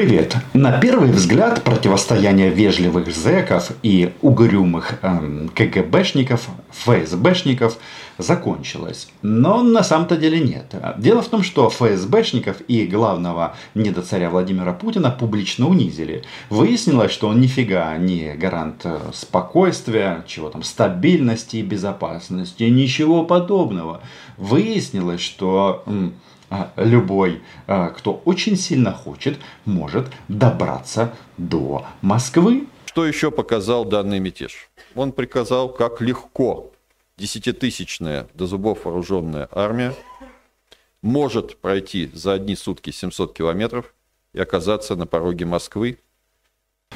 Привет. На первый взгляд противостояние вежливых зэков и угрюмых эм, КГБшников, ФСБшников закончилось. Но на самом-то деле нет. Дело в том, что ФСБшников и главного недоцаря Владимира Путина публично унизили. Выяснилось, что он нифига не гарант э, спокойствия, чего там, стабильности и безопасности, ничего подобного. Выяснилось, что а, любой, а, кто очень сильно хочет, может добраться до Москвы. Что еще показал данный мятеж? Он приказал, как легко десятитысячная до зубов вооруженная армия может пройти за одни сутки 700 километров и оказаться на пороге Москвы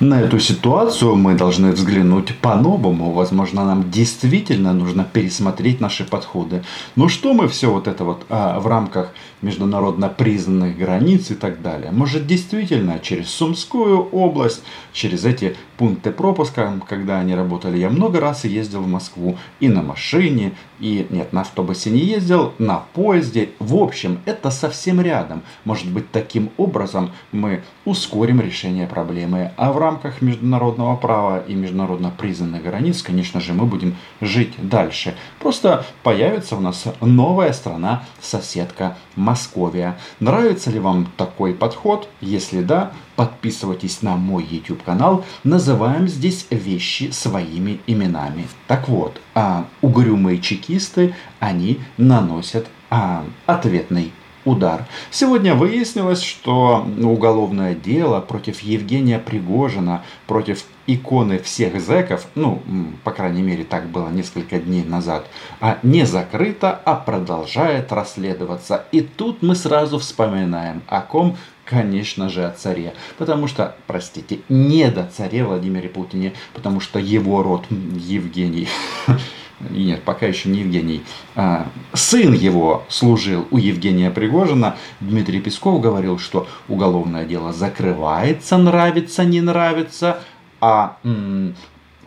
на эту ситуацию мы должны взглянуть по-новому. Возможно, нам действительно нужно пересмотреть наши подходы. Ну что мы все вот это вот а, в рамках международно признанных границ и так далее. Может действительно через Сумскую область, через эти пункты пропуска, когда они работали. Я много раз ездил в Москву и на машине, и нет, на автобусе не ездил, на поезде. В общем, это совсем рядом. Может быть, таким образом мы ускорим решение проблемы. А в рамках международного права и международно признанных границ, конечно же, мы будем жить дальше. Просто появится у нас новая страна, соседка Московия. Нравится ли вам такой подход? Если да, подписывайтесь на мой YouTube канал. Называем здесь вещи своими именами. Так вот, а, угрюмые чекисты, они наносят а, ответный удар. Сегодня выяснилось, что уголовное дело против Евгения Пригожина, против иконы всех зэков, ну, по крайней мере, так было несколько дней назад, а не закрыто, а продолжает расследоваться. И тут мы сразу вспоминаем, о ком Конечно же, о царе. Потому что, простите, не до царе Владимире Путине, потому что его род Евгений нет, пока еще не Евгений, а, сын его служил у Евгения Пригожина, Дмитрий Песков говорил, что уголовное дело закрывается, нравится, не нравится, а м-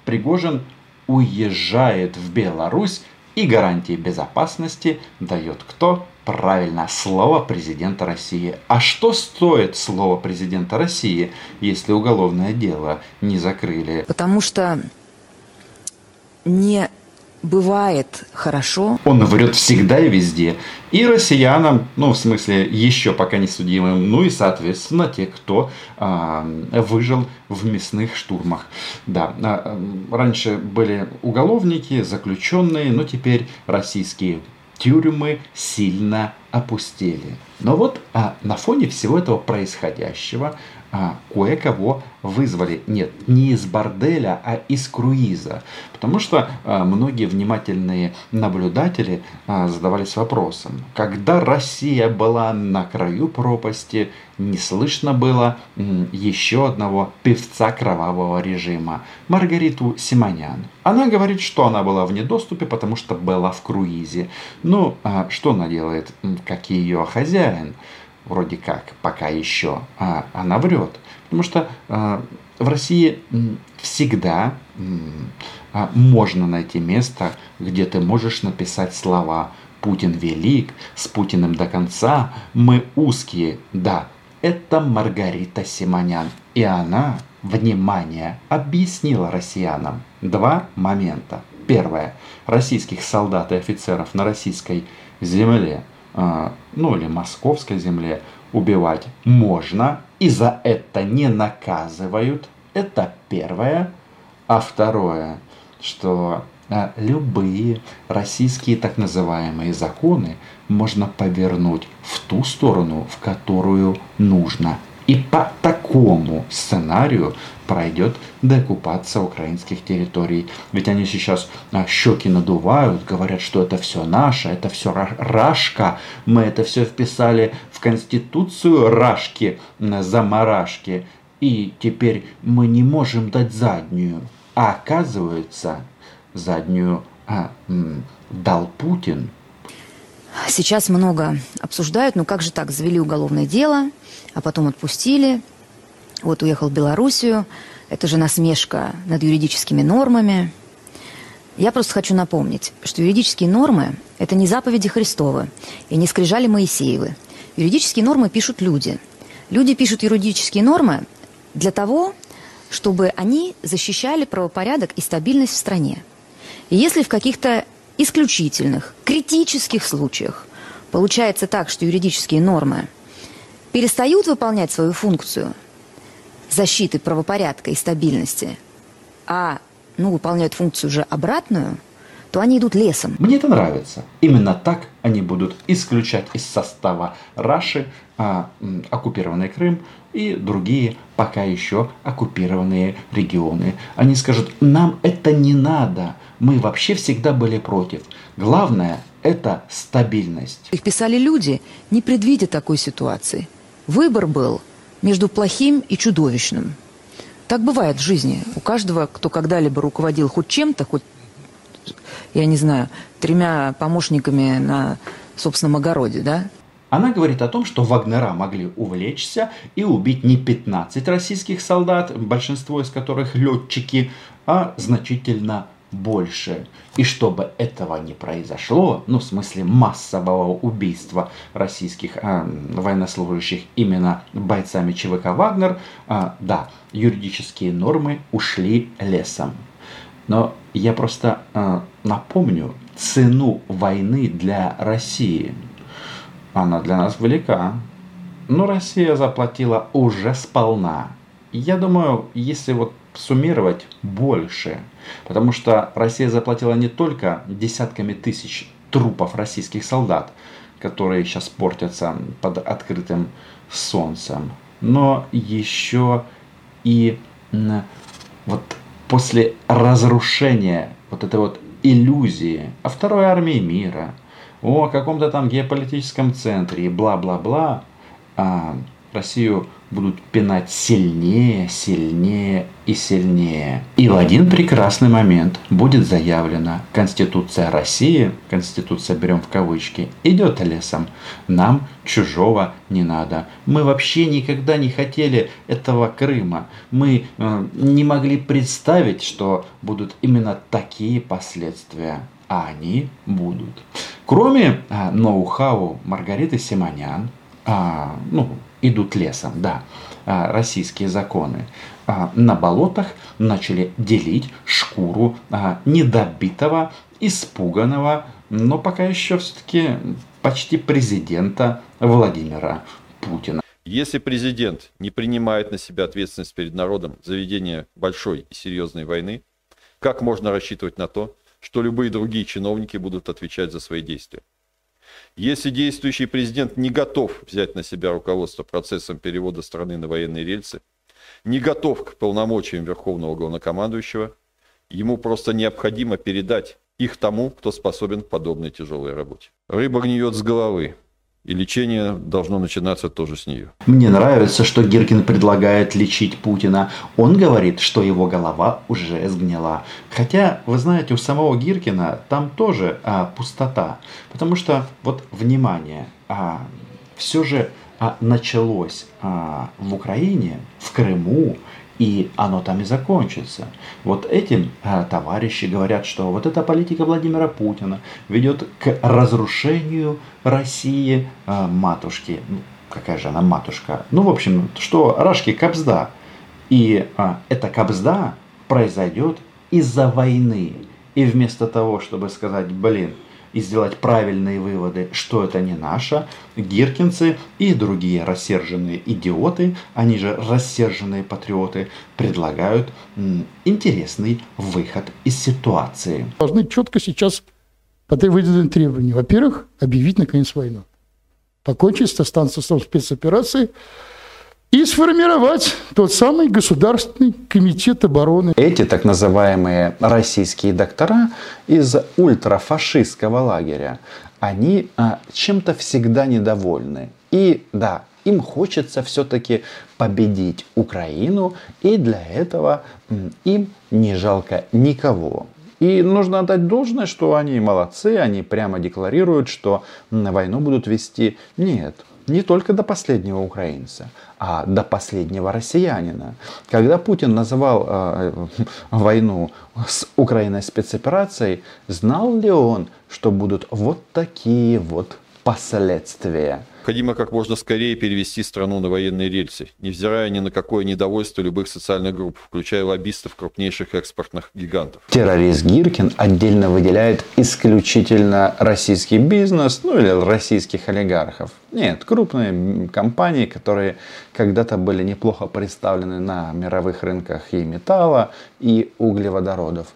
Пригожин уезжает в Беларусь и гарантии безопасности дает кто? Правильно, слово президента России. А что стоит слово президента России, если уголовное дело не закрыли? Потому что не бывает хорошо. Он врет всегда и везде. И россиянам, ну, в смысле, еще пока не судимым, ну и, соответственно, те, кто а, выжил в мясных штурмах. Да, а, раньше были уголовники, заключенные, но теперь российские тюрьмы сильно опустели. Но вот а, на фоне всего этого происходящего а, кое-кого вызвали. Нет, не из борделя, а из круиза. Потому что а, многие внимательные наблюдатели а, задавались вопросом, когда Россия была на краю пропасти, не слышно было м, еще одного певца кровавого режима, Маргариту Симонян. Она говорит, что она была в недоступе, потому что была в круизе. Ну, а, что она делает, как ее хозяин? Вроде как, пока еще, а она врет. Потому что а, в России всегда а, можно найти место, где ты можешь написать слова «Путин велик», «С Путиным до конца», «Мы узкие». Да, это Маргарита Симонян. И она, внимание, объяснила россиянам два момента. Первое. Российских солдат и офицеров на российской земле – ну или московской земле убивать можно, и за это не наказывают. Это первое. А второе, что а, любые российские так называемые законы можно повернуть в ту сторону, в которую нужно. И по такому сценарию пройдет деоккупация украинских территорий. Ведь они сейчас а, щеки надувают, говорят, что это все наше, это все рашка. Мы это все вписали в Конституцию рашки, замарашки. И теперь мы не можем дать заднюю. А оказывается, заднюю а, дал Путин. Сейчас много обсуждают, ну как же так, завели уголовное дело, а потом отпустили, вот уехал в Белоруссию, это же насмешка над юридическими нормами. Я просто хочу напомнить, что юридические нормы – это не заповеди Христовы и не скрижали Моисеевы. Юридические нормы пишут люди. Люди пишут юридические нормы для того, чтобы они защищали правопорядок и стабильность в стране. И если в каких-то исключительных, критических случаях получается так, что юридические нормы перестают выполнять свою функцию защиты правопорядка и стабильности, а ну, выполняют функцию уже обратную, то они идут лесом. Мне это нравится. Именно так они будут исключать из состава Раши а, оккупированный Крым и другие пока еще оккупированные регионы. Они скажут, нам это не надо, мы вообще всегда были против. Главное – это стабильность. Их писали люди, не предвидя такой ситуации. Выбор был между плохим и чудовищным. Так бывает в жизни. У каждого, кто когда-либо руководил хоть чем-то, хоть, я не знаю, тремя помощниками на собственном огороде, да, она говорит о том, что Вагнера могли увлечься и убить не 15 российских солдат, большинство из которых летчики, а значительно больше. И чтобы этого не произошло, ну в смысле массового убийства российских э, военнослужащих именно бойцами ЧВК «Вагнер», э, да, юридические нормы ушли лесом. Но я просто э, напомню цену войны для России – она для нас велика. Но Россия заплатила уже сполна. Я думаю, если вот суммировать больше, потому что Россия заплатила не только десятками тысяч трупов российских солдат, которые сейчас портятся под открытым солнцем, но еще и вот после разрушения вот этой вот иллюзии о второй армии мира – о каком-то там геополитическом центре и бла-бла-бла, а Россию будут пинать сильнее, сильнее и сильнее. И в один прекрасный момент будет заявлено, Конституция России, Конституция берем в кавычки, идет лесом. Нам чужого не надо. Мы вообще никогда не хотели этого Крыма. Мы э, не могли представить, что будут именно такие последствия а они будут. Кроме а, ноу-хау Маргариты Симонян, а, ну, идут лесом, да, а, российские законы, а, на болотах начали делить шкуру а, недобитого, испуганного, но пока еще все-таки почти президента Владимира Путина. Если президент не принимает на себя ответственность перед народом за ведение большой и серьезной войны, как можно рассчитывать на то, что любые другие чиновники будут отвечать за свои действия. Если действующий президент не готов взять на себя руководство процессом перевода страны на военные рельсы, не готов к полномочиям Верховного Главнокомандующего, ему просто необходимо передать их тому, кто способен к подобной тяжелой работе. Рыба гниет с головы, и лечение должно начинаться тоже с нее. Мне нравится, что Гиркин предлагает лечить Путина. Он говорит, что его голова уже сгнила. Хотя, вы знаете, у самого Гиркина там тоже а, пустота. Потому что, вот, внимание, а, все же а, началось а, в Украине, в Крыму, и оно там и закончится. Вот этим э, товарищи говорят, что вот эта политика Владимира Путина ведет к разрушению России э, матушки. Ну, какая же она матушка? Ну, в общем, что Рашки Кобзда. И э, эта Кобзда произойдет из-за войны. И вместо того, чтобы сказать, блин, и сделать правильные выводы, что это не наше, гиркинцы и другие рассерженные идиоты, они же рассерженные патриоты, предлагают интересный выход из ситуации. Должны четко сейчас под выделенные требования. Во-первых, объявить наконец войну. Покончить с статусом спецоперации и сформировать тот самый Государственный комитет обороны. Эти так называемые российские доктора из ультрафашистского лагеря, они а, чем-то всегда недовольны. И да, им хочется все-таки победить Украину, и для этого им не жалко никого. И нужно отдать должное, что они молодцы, они прямо декларируют, что войну будут вести. Нет, не только до последнего украинца, а до последнего россиянина. Когда Путин называл э, войну с Украиной спецоперацией, знал ли он, что будут вот такие вот последствия? Необходимо как можно скорее перевести страну на военные рельсы, невзирая ни на какое недовольство любых социальных групп, включая лоббистов крупнейших экспортных гигантов. Террорист Гиркин отдельно выделяет исключительно российский бизнес, ну или российских олигархов. Нет, крупные компании, которые когда-то были неплохо представлены на мировых рынках и металла, и углеводородов.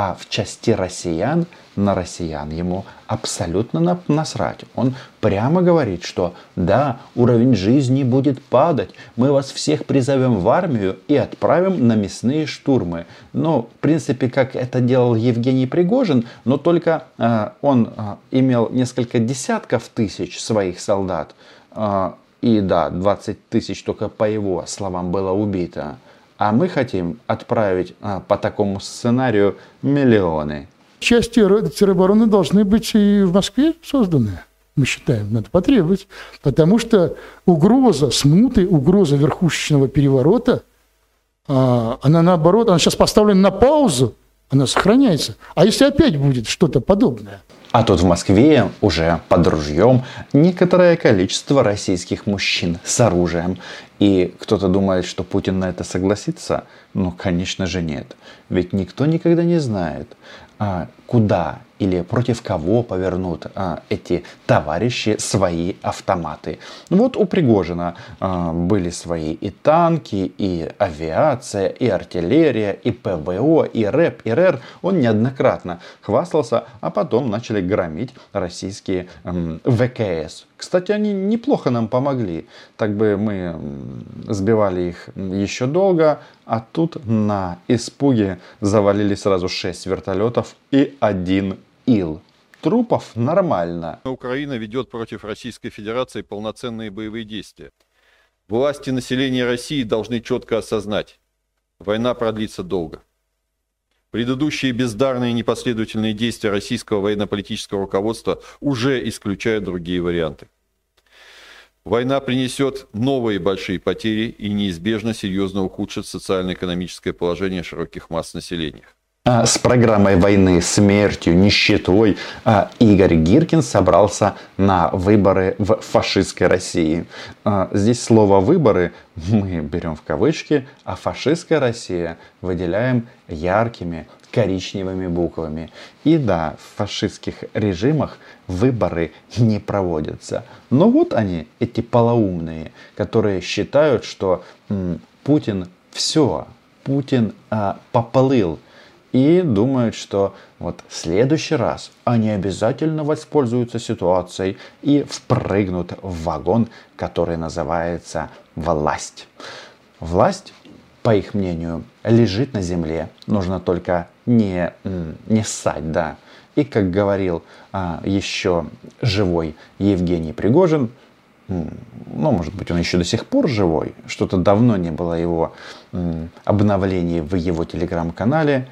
А в части россиян, на россиян ему абсолютно насрать. Он прямо говорит, что да, уровень жизни будет падать, мы вас всех призовем в армию и отправим на мясные штурмы. Ну, в принципе, как это делал Евгений Пригожин, но только э, он э, имел несколько десятков тысяч своих солдат. Э, и да, 20 тысяч только по его словам было убито. А мы хотим отправить а, по такому сценарию миллионы. Части теробороны должны быть и в Москве созданы. Мы считаем, надо потребовать. Потому что угроза смуты, угроза верхушечного переворота, а, она наоборот, она сейчас поставлена на паузу, она сохраняется. А если опять будет что-то подобное? А тут в Москве уже под ружьем некоторое количество российских мужчин с оружием. И кто-то думает, что Путин на это согласится? Ну, конечно же нет. Ведь никто никогда не знает, а, куда или против кого повернут а, эти товарищи свои автоматы. Вот у Пригожина а, были свои и танки, и авиация, и артиллерия, и ПВО, и РЭП, и РЭР. Он неоднократно хвастался, а потом начали громить российские м, ВКС. Кстати, они неплохо нам помогли. Так бы мы сбивали их еще долго, а тут на испуге завалили сразу 6 вертолетов и один ил. Трупов нормально. Украина ведет против Российской Федерации полноценные боевые действия. Власти населения России должны четко осознать, война продлится долго. Предыдущие бездарные непоследовательные действия российского военно-политического руководства уже исключают другие варианты. Война принесет новые большие потери и неизбежно серьезно ухудшит социально-экономическое положение широких масс населения. А, с программой войны, смертью, нищетой а, Игорь Гиркин собрался на выборы в фашистской России. А, здесь слово «выборы» мы берем в кавычки, а фашистская Россия выделяем яркими коричневыми буквами. И да, в фашистских режимах выборы не проводятся. Но вот они, эти полоумные, которые считают, что м, Путин все, Путин а, поплыл, и думают, что вот в следующий раз они обязательно воспользуются ситуацией и впрыгнут в вагон, который называется власть. Власть, по их мнению, лежит на земле. Нужно только не, не ссать, да. И, как говорил а, еще живой Евгений Пригожин, ну, может быть, он еще до сих пор живой, что-то давно не было его обновлений в его телеграм-канале,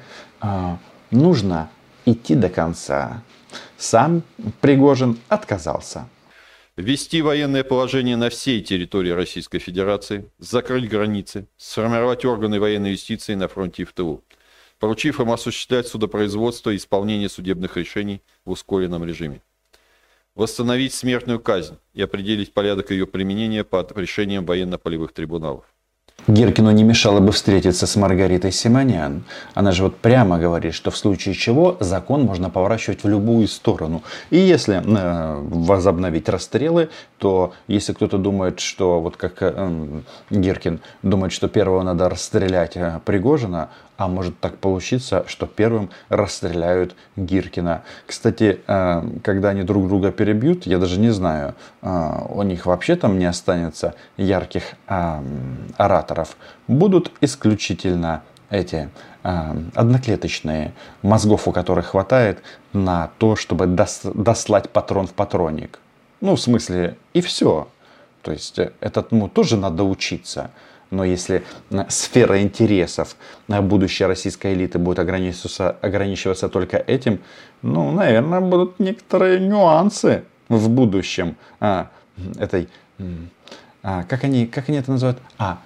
нужно идти до конца. Сам Пригожин отказался. Ввести военное положение на всей территории Российской Федерации, закрыть границы, сформировать органы военной юстиции на фронте и в тылу, поручив им осуществлять судопроизводство и исполнение судебных решений в ускоренном режиме. Восстановить смертную казнь и определить порядок ее применения под решением военно-полевых трибуналов. Гиркину не мешало бы встретиться с Маргаритой Симонян. Она же вот прямо говорит, что в случае чего закон можно поворачивать в любую сторону. И если э, возобновить расстрелы, то если кто-то думает, что вот как э, Гиркин думает, что первого надо расстрелять э, Пригожина, а может так получиться, что первым расстреляют Гиркина. Кстати, э, когда они друг друга перебьют, я даже не знаю, э, у них вообще там не останется ярких э, ораторов. Будут исключительно эти одноклеточные, мозгов у которых хватает на то, чтобы дослать патрон в патронник. Ну, в смысле, и все. То есть, этому тоже надо учиться. Но если э, сфера интересов на будущей российской элиты будет ограничиваться, ограничиваться только этим, ну, наверное, будут некоторые нюансы в будущем а, этой, а, как, они, как они это называют? А,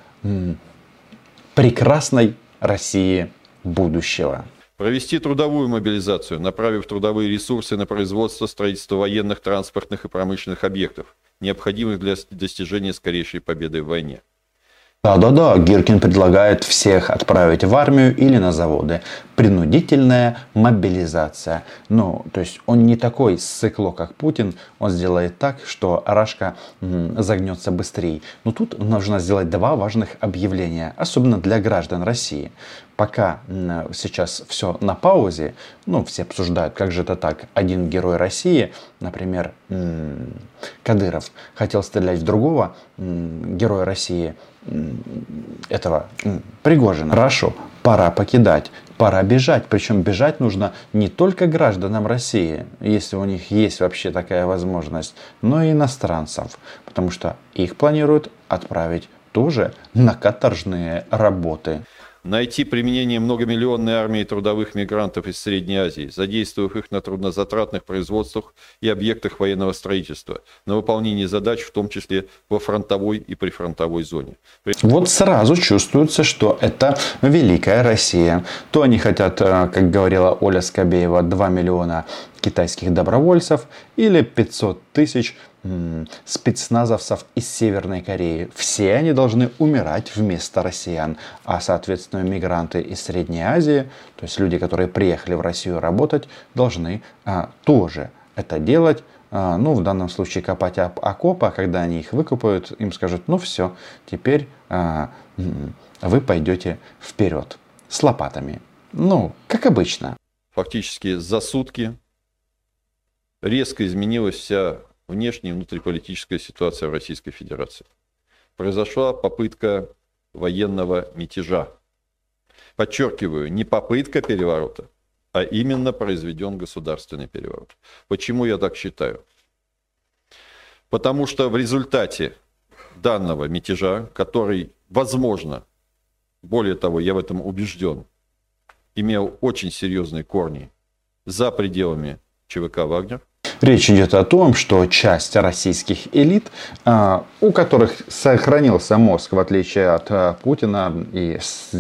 прекрасной России будущего. Провести трудовую мобилизацию, направив трудовые ресурсы на производство, строительство военных, транспортных и промышленных объектов необходимых для достижения скорейшей победы в войне. Да-да-да, Гиркин предлагает всех отправить в армию или на заводы. Принудительная мобилизация. Ну, то есть он не такой сыкло, как Путин. Он сделает так, что Рашка загнется быстрее. Но тут нужно сделать два важных объявления, особенно для граждан России. Пока сейчас все на паузе, ну, все обсуждают, как же это так. Один герой России, например, Кадыров, хотел стрелять в другого героя России – этого Пригожина. Хорошо, пора покидать, пора бежать. Причем бежать нужно не только гражданам России, если у них есть вообще такая возможность, но и иностранцев. Потому что их планируют отправить тоже на каторжные работы найти применение многомиллионной армии трудовых мигрантов из Средней Азии, задействовав их на труднозатратных производствах и объектах военного строительства, на выполнение задач, в том числе во фронтовой и прифронтовой зоне. Вот сразу чувствуется, что это великая Россия. То они хотят, э, как говорила Оля Скобеева, 2 миллиона китайских добровольцев или 500 тысяч спецназовцев из Северной Кореи. Все они должны умирать вместо россиян. А, соответственно, мигранты из Средней Азии, то есть люди, которые приехали в Россию работать, должны а, тоже это делать. А, ну, в данном случае копать окопы, а когда они их выкопают, им скажут, ну все, теперь а, вы пойдете вперед с лопатами. Ну, как обычно. Фактически за сутки резко изменилась вся внешняя и внутриполитическая ситуация в Российской Федерации. Произошла попытка военного мятежа. Подчеркиваю, не попытка переворота, а именно произведен государственный переворот. Почему я так считаю? Потому что в результате данного мятежа, который, возможно, более того, я в этом убежден, имел очень серьезные корни за пределами ЧВК «Вагнер», Речь идет о том, что часть российских элит, а, у которых сохранился мозг, в отличие от а, Путина и,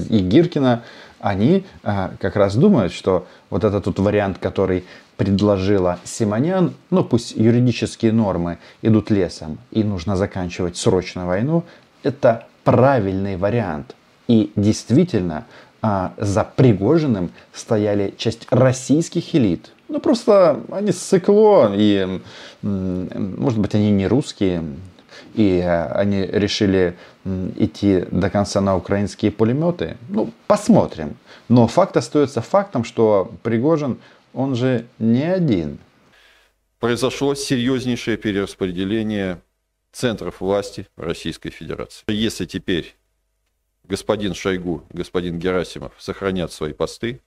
и Гиркина, они а, как раз думают, что вот этот тут вариант, который предложила Симонян, ну пусть юридические нормы идут лесом и нужно заканчивать срочно войну, это правильный вариант. И действительно, за Пригожиным стояли часть российских элит – ну, просто они сыкло, и, может быть, они не русские, и они решили идти до конца на украинские пулеметы. Ну, посмотрим. Но факт остается фактом, что Пригожин, он же не один. Произошло серьезнейшее перераспределение центров власти Российской Федерации. Если теперь господин Шойгу, господин Герасимов сохранят свои посты,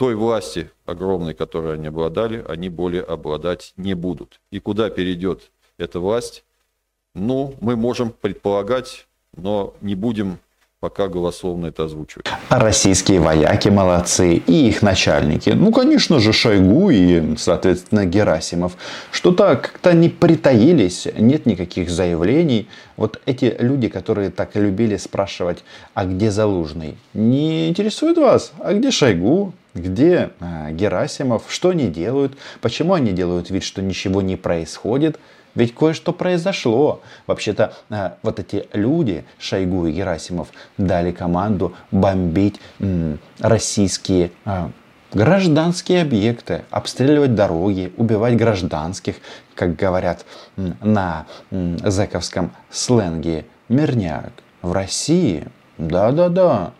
той власти огромной, которой они обладали, они более обладать не будут. И куда перейдет эта власть, ну, мы можем предполагать, но не будем пока голословно это озвучивать. Российские вояки молодцы и их начальники. Ну, конечно же, Шойгу и, соответственно, Герасимов. Что-то как-то не притаились, нет никаких заявлений. Вот эти люди, которые так любили спрашивать, а где Залужный, не интересует вас? А где Шойгу? Где а, Герасимов? Что они делают? Почему они делают вид, что ничего не происходит? Ведь кое-что произошло. Вообще-то а, вот эти люди, Шойгу и Герасимов, дали команду бомбить российские а, гражданские объекты, обстреливать дороги, убивать гражданских, как говорят на зэковском сленге, мирняк. В России, да-да-да,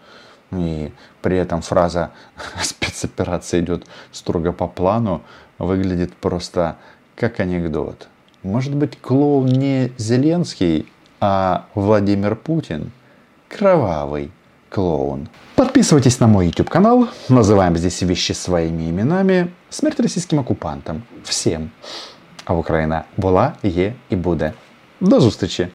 и при этом фраза спецоперация идет строго по плану, выглядит просто как анекдот. Может быть, клоун не Зеленский, а Владимир Путин? Кровавый клоун. Подписывайтесь на мой YouTube канал. Называем здесь вещи своими именами. Смерть российским оккупантам. Всем. А Украина была, є і буде. До зустрічі!